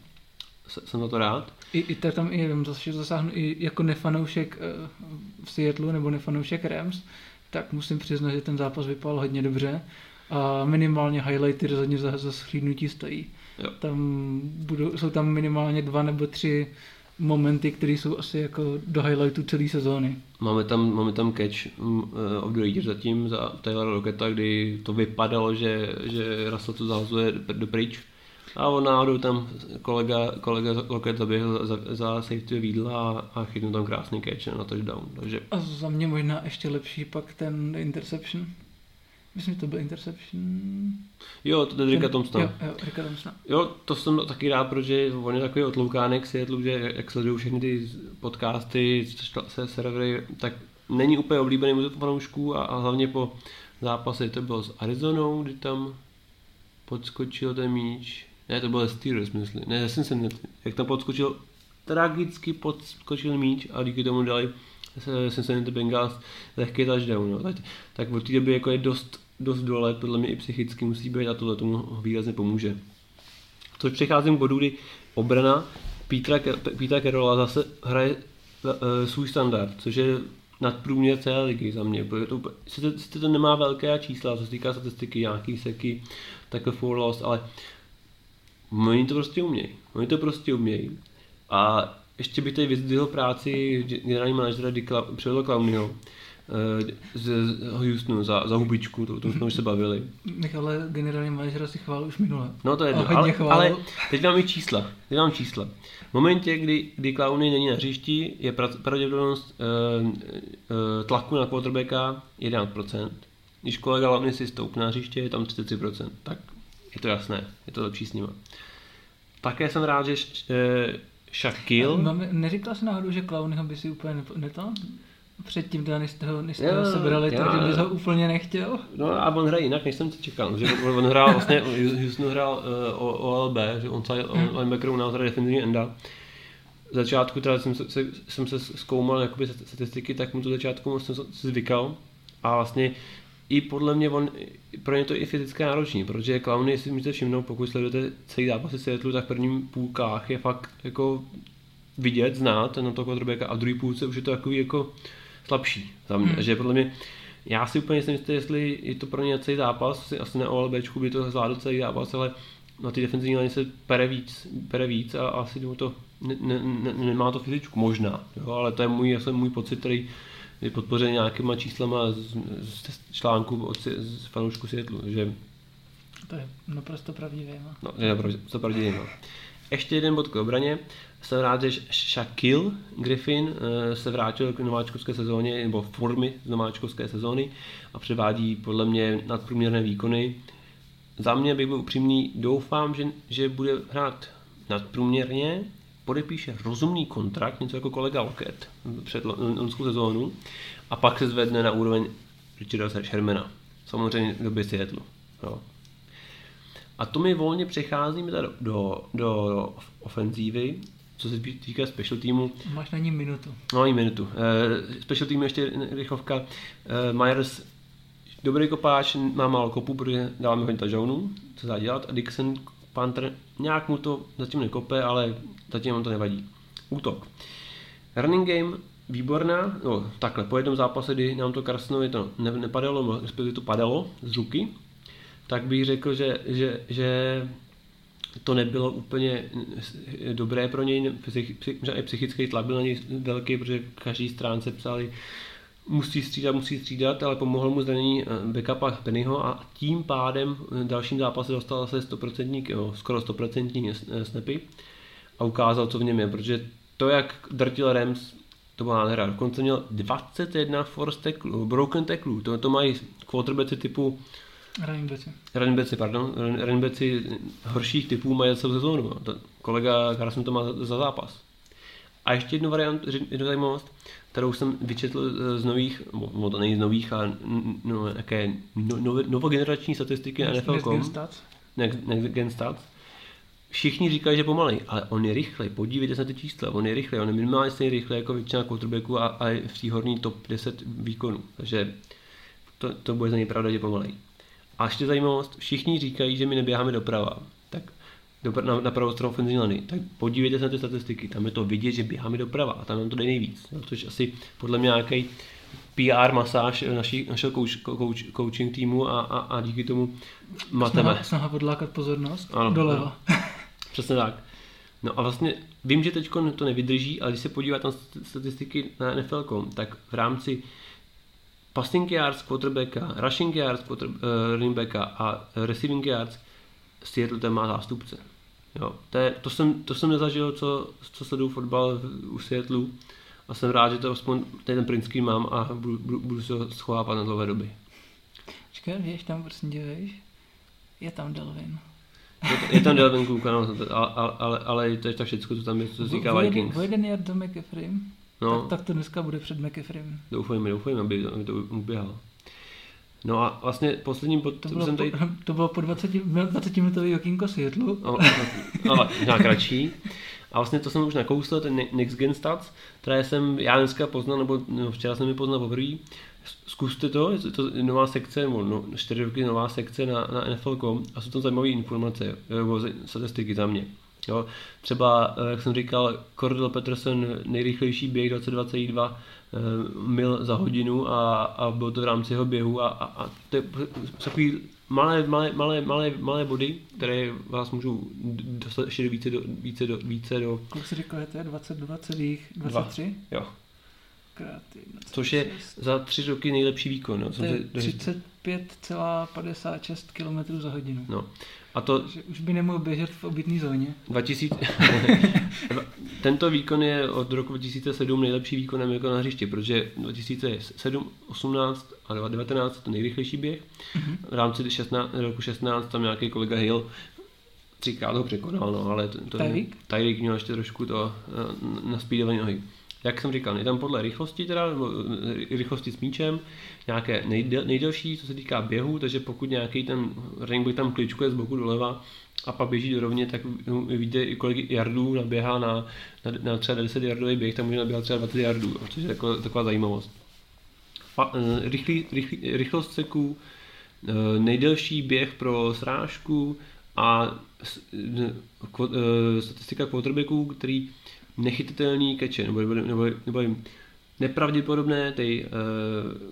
jsem za to rád. I, i tam i jenom zase zasáhnu, i jako nefanoušek eh, v Seattleu nebo nefanoušek Rams, tak musím přiznat, že ten zápas vypadal hodně dobře a minimálně highlighty rozhodně za, za schlídnutí stojí. Jo. Tam budou, jsou tam minimálně dva nebo tři momenty, které jsou asi jako do highlightu celé sezóny. Máme tam, máme tam catch um, of the year zatím za Taylora Rocketa, kdy to vypadalo, že, že Russell to zahazuje do pryč. A on náhodou tam kolega, kolega Loket zaběhl za, za safety výdla a, a chytnul tam krásný catch na touchdown. Takže... A za mě možná ještě lepší pak ten interception. Myslím, že to byl Interception. Jo, to je Ricka Thompsona. Jo, jo, Ricka Thompsona. Jo, to jsem taky rád, protože on je takový otloukánek světlu, že jak sledují všechny ty podcasty, se servery, tak není úplně oblíbený mu fanoušků a, a hlavně po zápase to bylo s Arizonou, kdy tam podskočil ten míč. Ne, to byl Steelers, myslím. Ne, já jsem se, jak tam podskočil, tragicky podskočil míč a díky tomu dali Cincinnati Bengals lehký touchdown. No. Tak, tak od té doby jako je dost dost dole, podle mě i psychicky musí být a tohle tomu výrazně pomůže. Což přecházím k bodu, kdy obrana Petra, Kerola zase hraje uh, svůj standard, což je nadprůměr celé ligy za mě. Protože to, sice, sice to nemá velké čísla, co se týká statistiky, nějaký seky, takhle for lost, ale oni to prostě umějí. Oni to prostě umějí. A ještě bych tady vyzdvihl práci generální manažera Dicla, Clownyho, Eh, z Houstonu za, za hubičku, to, to jsme už se bavili. Ale generální manažera si chválil už minule. No to je jedno, ale, ale, teď mám i čísla. Teď mám čísla. V momentě, kdy, kdy Clowny není na hřišti, je pravděpodobnost uh, uh, tlaku na quarterbacka 11%. Když kolega Lavny si stoupne na hřiště, je tam 33%. Tak je to jasné, je to lepší s nima. Také jsem rád, že uh, Shaquille... Neříkal jsi náhodou, že Clownyho by si úplně neto? Předtím, teda, než jste ho, než jste ho sebrali, jo, takže bys ho úplně nechtěl. No a on hraje jinak, než jsem to čekal. Že on, on hrál vlastně, Houston hrál uh, OLB, že on side hmm. linebacker u nás hraje defenzivní enda. V začátku teda jsem se, jsem se zkoumal jakoby statistiky, tak mu to začátku jsem se zvykal. A vlastně i podle mě on, pro ně to je i fyzicky náročný, protože Clowny, jestli můžete všimnout, pokud sledujete celý zápas v Seattle, tak v prvním půlkách je fakt jako vidět, znát na toho quarterbacka a v druhý půlce už je to takový jako slabší za mě. Hmm. Že podle mě, já si úplně nejsem jestli je to pro ně celý zápas, asi na OLBčku by to zvládl celý zápas, ale na ty defenzivní linie se pere víc, pere víc a asi mu to ne, ne, ne, nemá to fyzičku, možná, jo, ale to je můj, asi můj pocit, který je podpořen nějakýma číslama z, z článku od, z fanoušku světlu, že to je naprosto pravdivé. No, no je naprosto pravdivé. No. Ještě jeden bod k obraně. Jsem rád, že Shaquille Griffin eh, se vrátil k nováčkovské sezóně, nebo formy z nováčkovské sezóny a převádí podle mě nadprůměrné výkony. Za mě bych byl upřímný, doufám, že, že bude hrát nadprůměrně, podepíše rozumný kontrakt, něco jako kolega Lockett před lonskou sezónu a pak se zvedne na úroveň Richarda Shermana. Samozřejmě do doby Seattle. Jo. A to my volně přecházíme do, do, do ofenzívy, co se týká special týmu. Máš na ní minutu. No, ani minutu. Uh, special týmu ještě rychlovka. Uh, Myers, dobrý kopáč, má málo kopu, protože dáváme hodně tažounů, co se dělat. A Dixon, Panther, nějak mu to zatím nekope, ale zatím mu to nevadí. Útok. Running game, výborná, no takhle, po jednom zápase, kdy nám to Karsnovi to ne, nepadalo, respektive to padalo z ruky, tak bych řekl, že, že, že to nebylo úplně dobré pro něj, psychický tlak byl na něj velký, protože každý stránce psali musí střídat, musí střídat, ale pomohl mu zranění eh, backupa Pennyho a tím pádem v dalším zápase dostal se 100%, jo, skoro 100% eh, snapy a ukázal, co v něm je, protože to, jak drtil Rams, to byla nádhera. Dokonce měl 21 force tackle, broken tackle, to, to mají quarterbacki typu Running backi. Running backi, pardon. Running backi horších typů mají celou sezónu. Kolega Carson to má za, zápas. A ještě jednu variantu, jednu zajímavost kterou jsem vyčetl z nových, no to není z nových, ale no, jaké no, no, novogenerační statistiky na NFL.com. Next, next Gen Stats. Všichni říkají, že pomalej, ale on je rychlej. Podívejte se na ty čísla, on je rychlej, on je minimálně stejně rychlej jako většina quarterbacků a, a v té horní top 10 výkonů. Takže to, to bude za něj pravda, že pomalej. A ještě zajímavost, všichni říkají, že my neběháme doprava do, na, na pravou stranu ofenzivní liny, tak podívejte se na ty statistiky, tam je to vidět, že běháme doprava a tam nám to jde nejvíc, jo, což asi podle mě nějaký PR masáž naší, našeho coach, coach, coaching týmu a, a, a díky tomu mateme. Snaha, snaha podlákat pozornost ano, doleva. No, <laughs> přesně tak. No a vlastně vím, že teď to nevydrží, ale když se podíváte na statistiky na NFL.com, tak v rámci passing yards quarterbacka, rushing yards quarter, uh, running backa a receiving yards Seattle ten má zástupce. Jo, to, je, to, jsem, to jsem nezažil, co, co sleduju fotbal u Seattle a jsem rád, že to aspoň ten screen mám a budu, budu, budu se ho schovávat na dlouhé doby. Čekaj, víš, tam prostě dělejš? Je tam Delvin. Je, je tam Delvin Cook, ano, ale, ale, ale to je tak všechno, co tam je, co se týká Vikings. Jeden yard do McAfee, no. tak, tak, to dneska bude před McAfee. Doufujeme, doufujeme, aby, aby to uběhal. No a vlastně posledním pod, to bylo, jsem tady... po, <laughs> to bylo po 20, 20 minutový okýnko světlu. No, no, ale nějak kratší. A vlastně to jsem už nakousl, ten Next Gen Stats, které jsem já dneska poznal, nebo no, včera jsem mi poznal poprvé. Zkuste to, je to nová sekce, nebo no, 4 roky nová sekce na, na NFL.com a jsou to zajímavé informace, nebo statistiky za mě. Jo, třeba, eh, jak jsem říkal, Cordell Peterson nejrychlejší běh 2022 Eh, mil za hodinu a, a bylo to v rámci jeho běhu a, a, a to je takový malé, malé, malé, malé, malé body, které vás můžou dostat ještě více do, více do, více do... Kolik jsi říkal, to je 22,23? Jo. Krát Což je za tři roky nejlepší výkon. No. To je 35,56 km za hodinu. No. A to... Že už by nemohl běžet v obytné zóně. 2000... <laughs> Tento výkon je od roku 2007 nejlepší výkonem jako na hřišti, protože 2007, 18 a 2019 to nejrychlejší běh. Mm-hmm. V rámci 16, roku 16 tam nějaký kolega Hill třikrát ho překonal, no, ale to, to Tyreek měl ještě trošku to na, na nohy jak jsem říkal, je tam podle rychlosti teda, eh, rychlosti s míčem, nějaké nejdel, nejdelší, co se týká běhu, takže pokud nějaký ten running back tam kličkuje z boku doleva a pak běží do rovně, tak víte, kolik jardů naběhá na, na, na třeba 10 jardový běh, tam může naběhat třeba 20 jardů, což je taková, taková zajímavost. Fa, eh, rychlý, rychlý, rychlost seků, eh, nejdelší běh pro srážku a statistika quarterbacků, který nechytitelný keče, nebo, nebo, nebo, nebo nepravděpodobné ty uh,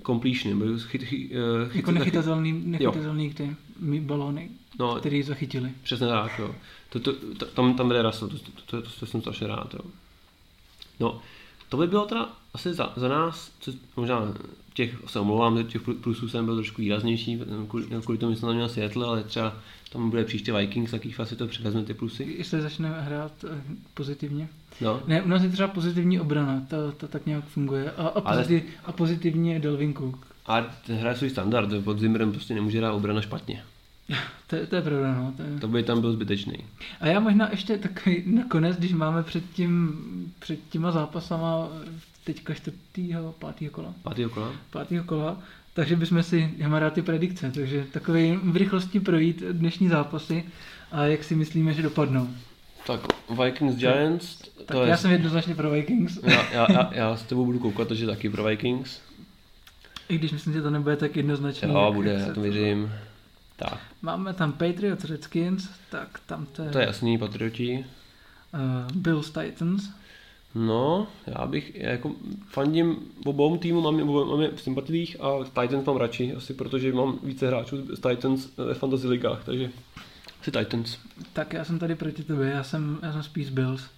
completion, nebo chyt, chyt, uh, chyt, jako nechytatelný, nechytatelný ty balóny, no, který zachytili. Přesně tak, jo. To, to, to, tam, tam bude Russell, to, to, to, to, to jsem strašně rád, jo. No, to by bylo teda asi za, za nás, co, možná těch, se omlouvám, těch plusů jsem byl trošku výraznější, kvůli, kvůli tomu jsem měl Seattle, ale třeba tam bude příště Vikings, takých asi to převezme ty plusy. Jestli začne hrát eh, pozitivně. No. Ne, u nás je třeba pozitivní obrana, to, to tak nějak funguje. A, a, pozitiv, ale... a pozitivně Delvin Cook. A hraje svůj standard, pod Zimmerem prostě nemůže hrát obrana špatně. <laughs> To, to je pravda, no. To, je... to by tam byl zbytečný. A já možná ještě takový <laughs> nakonec, když máme před, tím, před těma zápasama teďka čtvrtýho, pátýho kola. Pátýho kola. Pátýho kola. Takže bychom si, já mám rád ty predikce, takže takový v rychlosti projít dnešní zápasy a jak si myslíme, že dopadnou. Tak Vikings Giants. Tak, to já je... jsem jednoznačně pro Vikings. Já, já, já, <laughs> já s tebou budu koukat, takže taky pro Vikings. I když myslím, že to nebude tak jednoznačně. Jo, bude, já to věřím. Tak. Máme tam Patriots Redskins, tak tam to je... To je jasný, Patrioti. Uh, Bills Titans. No, já bych jako fandím obou týmu, mám, mám je v sympatiích a Titans mám radši, asi protože mám více hráčů z Titans ve fantasy ligách, takže Jsi Titans. Tak já jsem tady proti tobě, já jsem, já jsem spíš Bills.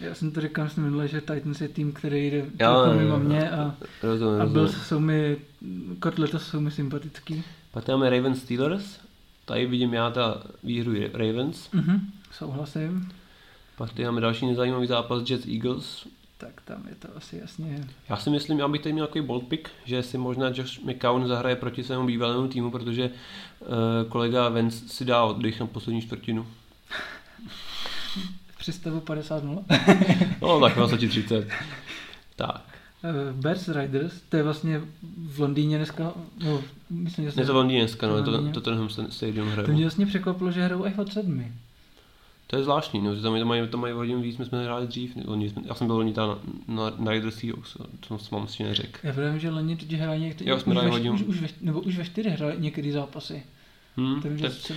Já jsem to říkal jsem minule, že Titans je tým, který jde Jo, mimo mě a, Rozumím, a. Bills jsou mi, kotleta jsou mi sympatický. Pak tady máme Ravens Steelers. Tady vidím já ta výhru Ravens. Mhm, souhlasím. Pak tady máme další nezajímavý zápas Jets Eagles. Tak tam je to asi jasně. Já si myslím, já bych tady měl takový bold pick, že si možná Josh McCown zahraje proti svému bývalému týmu, protože uh, kolega Vance si dá oddych na poslední čtvrtinu. Při stavu 50-0. No, tak 20-30. Tak. Eh, Bears Riders, to je vlastně v Londýně dneska, no, myslím, že Je to v Londýně dneska, no, je to, to Tottenham Stadium To hrajou. mě vlastně překvapilo, že hrajou až od sedmi. To je zvláštní, no, že tam to mají, to mají hodinu víc, my jsme hráli dřív, oni jsme, já jsem byl loni tam na, na, na Seahawks, to jsem vám si neřekl. Já vím, že loni totiž hráli některý, Jo, jsme už, ve, hodinu. už, už, ve, nebo už ve čtyři hráli některý zápasy. Hmm, Takže to, jsem,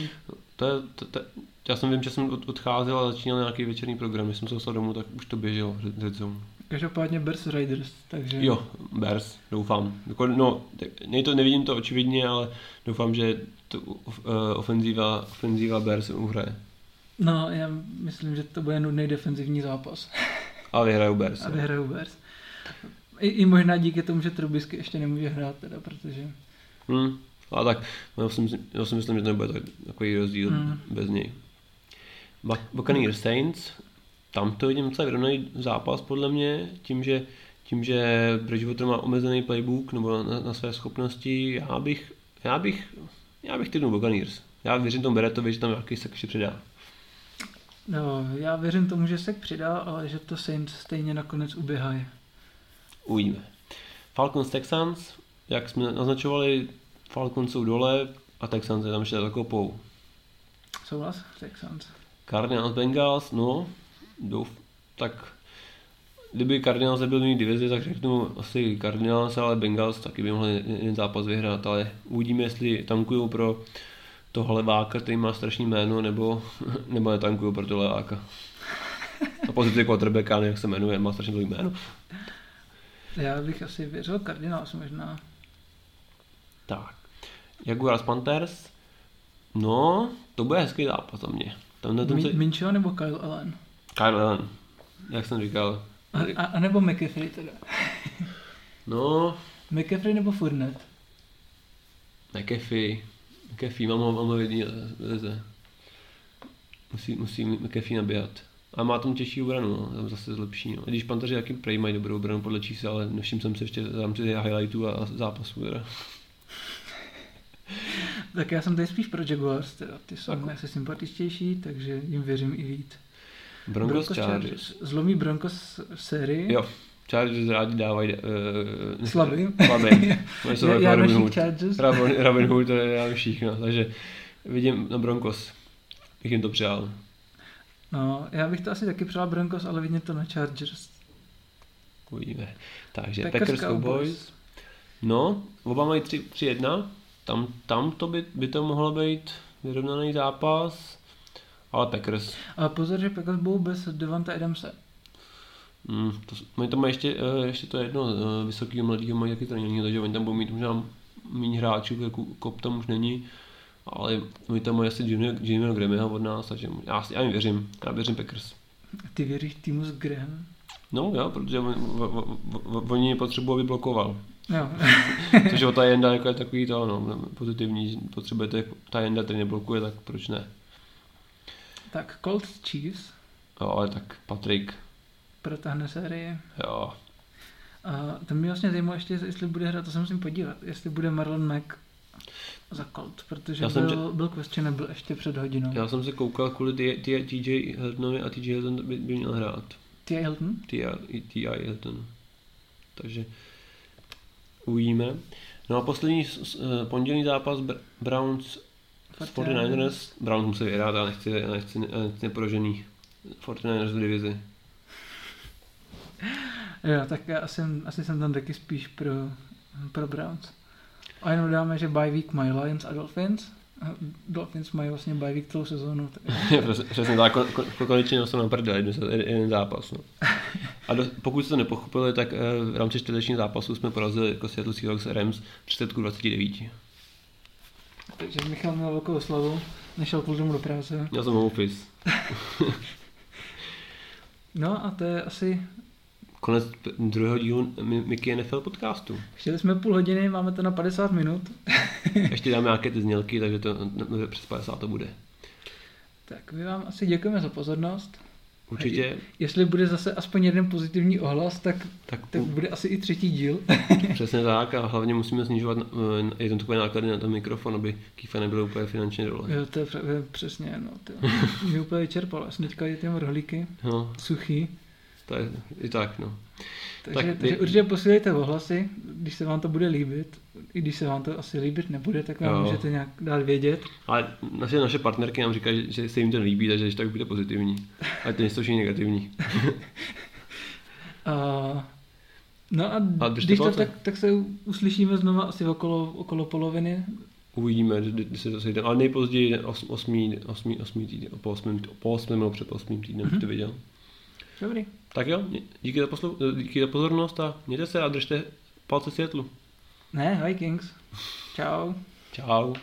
to, je, to, to, já jsem vím, že jsem od, odcházel a začínal nějaký večerní program, když jsem se dostal domů, tak už to běželo, Red Zone. Každopádně Bears Riders, takže... Jo, Bears, doufám. Jako, No, nej to, nevidím to očividně, ale doufám, že to uh, ofenzíva, ofenzíva Bears uhraje. No, já myslím, že to bude nudný defenzivní zápas. A vyhrajou Bears. A jo. vyhrajou Bears. I, I možná díky tomu, že Trubisky ještě nemůže hrát teda, protože... Hmm. A tak, já si, myslím, já si myslím, že to nebude tak, takový rozdíl Hmm. bez něj. Buc- Buccaneers Saints, tam to vidím docela vyrovnaný zápas podle mě, tím, že tím, že Bridgewater má omezený playbook nebo na, na své schopnosti, já bych, já bych, já bych typnul Buccaneers. Já věřím tomu Beretovi, že tam nějaký se ještě přidá. No, já věřím tomu, že se přidá, ale že to Saints stejně nakonec uběhají. Uvidíme. Falcons Texans, jak jsme naznačovali, Falcons jsou dole a Texans je tam ještě zakopou. Souhlas? Texans. Cardinals Bengals, no, douf, tak kdyby Cardinals nebyl v divizi, tak řeknu asi Cardinals, ale Bengals taky by mohli jeden zápas vyhrát, ale uvidíme, jestli tankují pro toho leváka, který má strašný jméno, nebo, <laughs> nebo netankují pro toho leváka. A pozici quarterbacka, jak se jmenuje, má strašně dlouhý jméno. Já bych asi věřil Cardinals možná. Tak. Jaguars Panthers, no, to bude hezký zápas za mě. Tam na tom se... Mi- Mincho nebo Kyle Allen? Allen, jak jsem říkal. A, a, a nebo McAfee teda. <laughs> No, McAfee nebo Fournette? McAfee. McAfee, mám ho, mám ho jedný leze. Musí, musí McAfee nabíhat. A má tam těžší obranu, no, tam zase zlepší. No. I Když Panteři taky prej mají dobrou obranu podle čísel, ale nevšiml jsem se ještě v rámci highlightů a zápasů. Teda. <laughs> Tak já jsem tady spíš pro Jaguars, teda ty jsou Tak. asi sympatičtější, takže jim věřím i víc. Broncos, Chargers. Zlomí Broncos v sérii. Jo, Chargers rádi dávají uh, Slabým. Slabým. <laughs> Já, já Robin Hood. Chargers. Robin, <laughs> Robin Hood, to je já všichni, takže vidím na Broncos. Bych jim to přál. No, já bych to asi taky přál Broncos, ale vidím to na Chargers. Uvidíme. Takže Packers, Packers, Cowboys. Cowboys. No, oba mají 3-1. Tam, tam to by, by to mohlo být vyrovnaný zápas. Ale Packers. Ale pozor, že Packers budou bez Devonta Adamse. Mm, to, oni tam mají ještě, eh, ještě to jedno eh, vysokého mladého mají taky tréninky, takže oni tam budou mít možná méně hráčů, jako Kop tam už není. Ale oni tam mají asi Jimmy, Grahamha od nás, takže já, si- já jim věřím. Já věřím Packers. Ty věříš týmu s Graham? No jo, protože on, oni potřebují, aby blokoval. Jo. <laughs> Což o ta jenda jako je takový to, no, pozitivní, potřebujete ta jenda, který neblokuje, tak proč ne? Tak Colts Chiefs Jo, ale tak Patrik, protáhne sérii. jo, A to mě vlastně zajímalo ještě, jestli bude hrát, to se musím podívat, jestli bude Marlon Mack za Colt, protože Já jsem byl, byl questionable ještě před hodinou. já jsem se koukal kvůli TJ Hiltonovi a TJ Hilton by, by měl hrát. T. Hilton? T.I. Hilton. Takže uvidíme. No a poslední eh, pondělní zápas Br- Browns 49ers. Browns musí vyhrát, ale nechci, já nechci, já nechci neprožený 49ers v divizi. <laughs> Jo, tak já asi, asi jsem tam taky spíš pro, pro Browns. A jenom dáme, že bye week mají Lions a Dolphins. A Dolphins mají vlastně bye week celou sezónu. <laughs> Přesně- Přesně tak, kon- kon- konečně jsem na prdele, jeden, jeden, zápas. No. <laughs> A do, pokud jste to nepochopili, tak eh, v rámci čtvrtečního zápasu jsme porazili jako Seattle Seahawks Rams 30 k 29. Takže Michal měl velkou oslavu, nešel kvůli tomu do práce. Já jsem office. <laughs> no a to je asi konec druhého dílu Mickey NFL podcastu. Chtěli jsme půl hodiny, máme to na 50 minut. <laughs> Ještě dáme nějaké ty znělky, takže to přes 50 to bude. Tak my vám asi děkujeme za pozornost. Určitě. Jestli bude zase aspoň jeden pozitivní ohlas, tak, tak, tak bude asi i třetí díl. <laughs> Přesně tak a hlavně musíme snižovat eh, jednotlivé náklady na ten mikrofon, aby Kýfa nebylo úplně finančně dole. Jo, to je přesně, no. To mě <laughs> úplně vyčerpalo. Jsem teďka ty rohlíky, no. suchý. To je i tak, no. Takže, tak, takže určitě posílejte ohlasy, když se vám to bude líbit. I když se vám to asi líbit nebude, tak nám jo. můžete nějak dát vědět. Ale naše, naše partnerky nám říkají, že se jim to líbí, takže když tak bude pozitivní. A to něco negativní. <laughs> a, no a, a když to, tak, tak se uslyšíme znova asi okolo, okolo poloviny. Uvidíme, kdy se to sejde. Ale nejpozději 8, 8, 8, 8 týden, po 8, po 8 nebo před 8 týdnem, mm-hmm. to viděl. Dobrý. Tak jo, díky za, poslu, díky za pozornost a mějte se a držte palce světlu. Ne, Vikings. Čau. Čau.